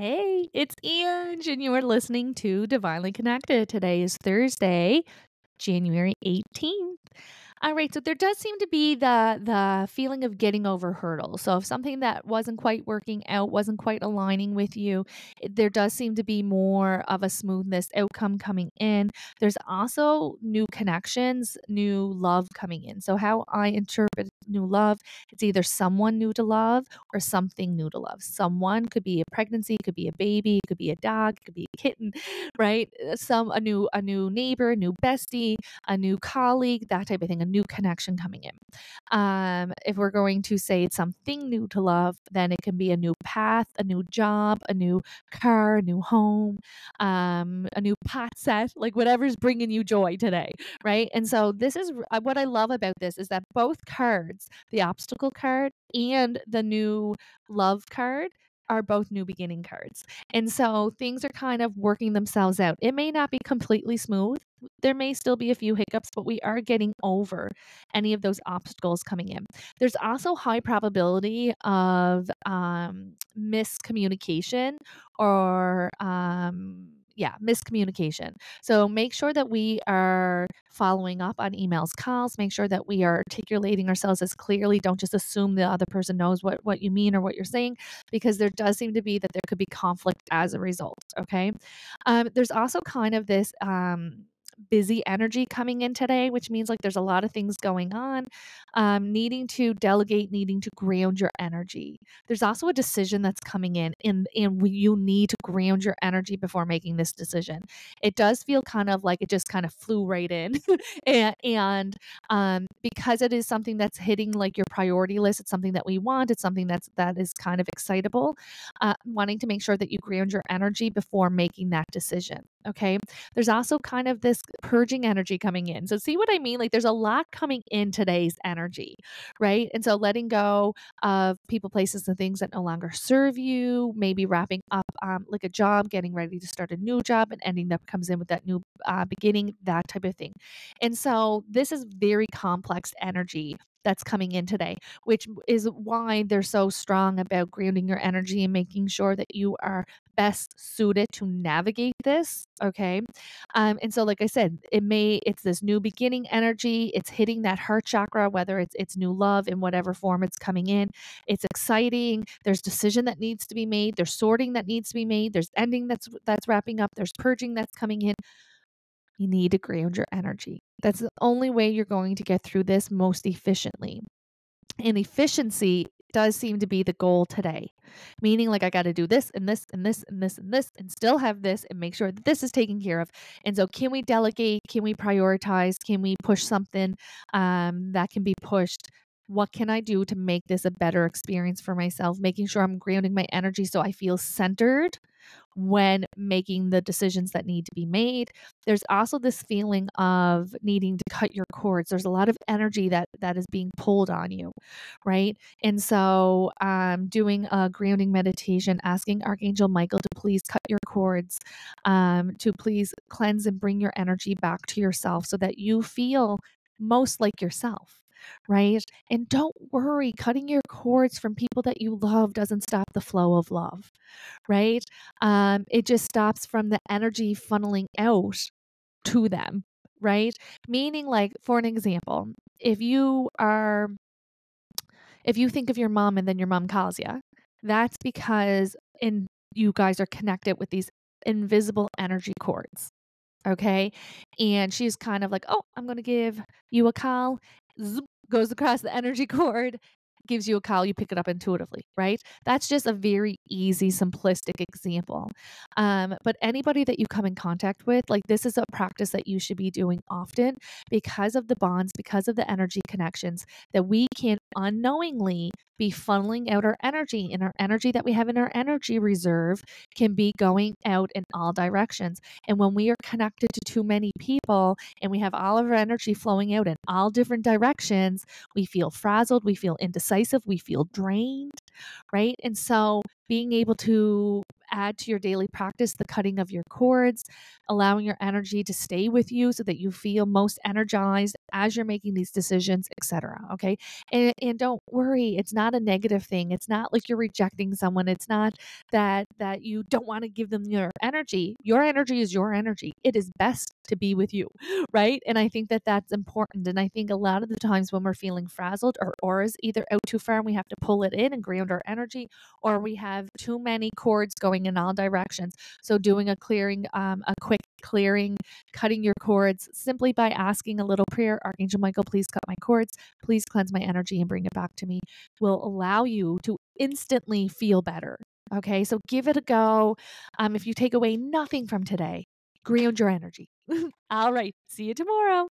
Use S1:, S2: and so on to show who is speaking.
S1: Hey, it's Ange, and you are listening to Divinely Connected. Today is Thursday, January 18th. All right, so there does seem to be the the feeling of getting over hurdles. So if something that wasn't quite working out, wasn't quite aligning with you, there does seem to be more of a smoothness outcome coming in. There's also new connections, new love coming in. So how I interpret new love, it's either someone new to love or something new to love. Someone could be a pregnancy, could be a baby, could be a dog, could be a kitten, right? Some a new a new neighbor, a new bestie, a new colleague, that type of thing, a new connection coming in. Um, if we're going to say it's something new to love, then it can be a new path, a new job, a new car, a new home, um, a new pot set, like whatever's bringing you joy today, right? And so this is uh, what I love about this is that both cards, the obstacle card and the new love card, are both new beginning cards. And so things are kind of working themselves out. It may not be completely smooth. There may still be a few hiccups, but we are getting over any of those obstacles coming in. There's also high probability of um, miscommunication or um, yeah, miscommunication. So make sure that we are following up on emails, calls. Make sure that we are articulating ourselves as clearly. Don't just assume the other person knows what what you mean or what you're saying, because there does seem to be that there could be conflict as a result. Okay, um, there's also kind of this. Um, busy energy coming in today which means like there's a lot of things going on um, needing to delegate needing to ground your energy there's also a decision that's coming in and and you need to ground your energy before making this decision. It does feel kind of like it just kind of flew right in. And, and um, because it is something that's hitting like your priority list it's something that we want it's something that's that is kind of excitable uh, wanting to make sure that you ground your energy before making that decision okay? There's also kind of this purging energy coming in. So see what i mean? Like there's a lot coming in today's energy right? And so letting go of people, places, and things that no longer serve you, maybe wrapping up um, like a job, getting ready to start a new job, and ending up comes in with that new uh, beginning, that type of thing. And so this is very complex energy that's coming in today, which is why they're so strong about grounding your energy and making sure that you are best suited to navigate this. Okay. Um, and so, like I said, it may it's this new beginning energy. It's hitting that heart chakra, whether it's it's new love in whatever form it's coming in. It's exciting. There's decision that needs to be made. There's sorting that needs to be made. There's ending that's that's wrapping up. There's purging that's coming in. You need to ground your energy. That's the only way you're going to get through this most efficiently. And efficiency does seem to be the goal today. Meaning, like, I got to do this and this and this and this and this and still have this and make sure that this is taken care of. And so, can we delegate? Can we prioritize? Can we push something um, that can be pushed? What can I do to make this a better experience for myself? Making sure I'm grounding my energy so I feel centered when making the decisions that need to be made. There's also this feeling of needing to cut your cords. There's a lot of energy that that is being pulled on you, right? And so, um, doing a grounding meditation, asking Archangel Michael to please cut your cords, um, to please cleanse and bring your energy back to yourself so that you feel most like yourself. Right. And don't worry, cutting your cords from people that you love doesn't stop the flow of love. Right. Um, it just stops from the energy funneling out to them. Right. Meaning, like, for an example, if you are if you think of your mom and then your mom calls you, that's because in you guys are connected with these invisible energy cords. Okay. And she's kind of like, oh, I'm going to give you a call. Goes across the energy cord, gives you a call, you pick it up intuitively, right? That's just a very easy, simplistic example. Um, but anybody that you come in contact with, like this is a practice that you should be doing often because of the bonds, because of the energy connections that we can unknowingly be funneling out our energy and our energy that we have in our energy reserve can be going out in all directions. And when we are connected to too many people and we have all of our energy flowing out in all different directions, we feel frazzled, we feel indecisive, we feel drained, right? And so being able to add to your daily practice the cutting of your cords, allowing your energy to stay with you so that you feel most energized as you're making these decisions, etc. Okay. And, and don't worry, it's not a negative thing. It's not like you're rejecting someone. It's not that that you don't want to give them your energy. Your energy is your energy. It is best to be with you, right? And I think that that's important. And I think a lot of the times when we're feeling frazzled, our auras either out too far and we have to pull it in and ground our energy, or we have too many cords going in all directions. So doing a clearing, um, a quick clearing, cutting your cords simply by asking a little prayer, Archangel Michael, please cut my cords, please cleanse my energy and bring it back to me, will allow you to instantly feel better. Okay, so give it a go. Um, if you take away nothing from today, ground your energy. All right, see you tomorrow.